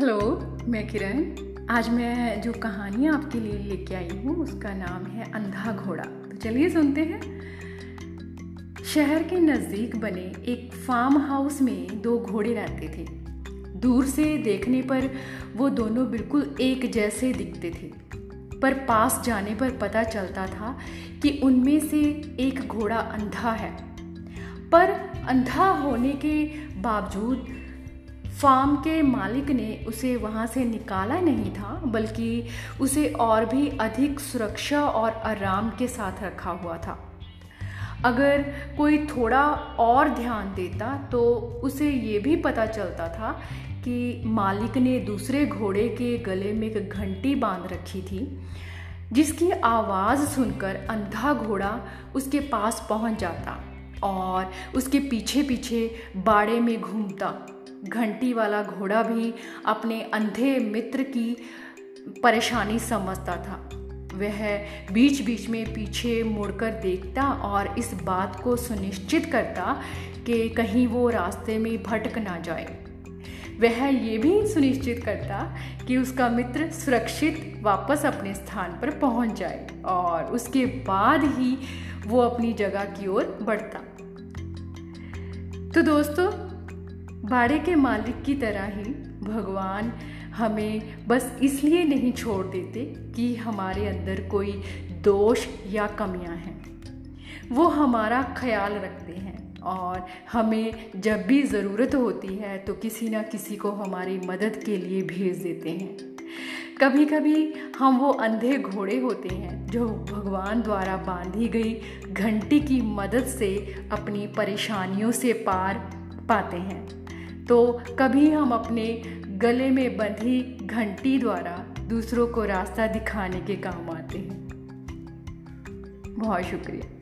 Hello, मैं किरण। आज मैं जो कहानी आपके लिए लेके आई हूँ, उसका नाम है अंधा घोड़ा। तो चलिए सुनते हैं। शहर के नज़दीक बने एक फार्म हाउस में दो घोड़े रहते थे। दूर से देखने पर वो दोनों बिल्कुल एक जैसे दिखते थे। पर पास जाने पर पता चलता था कि उनमें से एक घोड़ा अंधा है। पर अंधा होने के बावजूद फार्म के मालिक ने उसे वहाँ से निकाला नहीं था, बल्कि उसे और भी अधिक सुरक्षा और आराम के साथ रखा हुआ था। अगर कोई थोड़ा और ध्यान देता तो उसे ये भी पता चलता था कि मालिक ने दूसरे घोड़े के गले में एक घंटी बाँध रखी थी, जिसकी आवाज़ सुनकर अंधा घोड़ा उसके पास पहुँच जाता और उसके पीछे पीछे बाड़े में घूमता। घंटी वाला घोड़ा भी अपने अंधे मित्र की परेशानी समझता था। वह बीच बीच में पीछे मुड़कर देखता और इस बात को सुनिश्चित करता कि कहीं वो रास्ते में भटक ना जाए। वह ये भी सुनिश्चित करता कि उसका मित्र सुरक्षित वापस अपने स्थान पर पहुँच जाए और उसके बाद ही वो अपनी जगह की ओर बढ़ता। तो दोस्तों बाड़े के मालिक की तरह ही भगवान हमें बस इसलिए नहीं छोड़ देते कि हमारे अंदर कोई दोष या कमियाँ हैं। वो हमारा ख्याल रखते हैं और हमें जब भी ज़रूरत होती है तो किसी ना किसी को हमारी मदद के लिए भेज देते हैं। कभी कभी हम वो अंधे घोड़े होते हैं जो भगवान द्वारा बांधी गई घंटी की मदद से अपनी परेशानियों से पार पाते हैं। तो कभी हम अपने गले में बंधी घंटी द्वारा दूसरों को रास्ता दिखाने के काम आते हैं। बहुत शुक्रिया।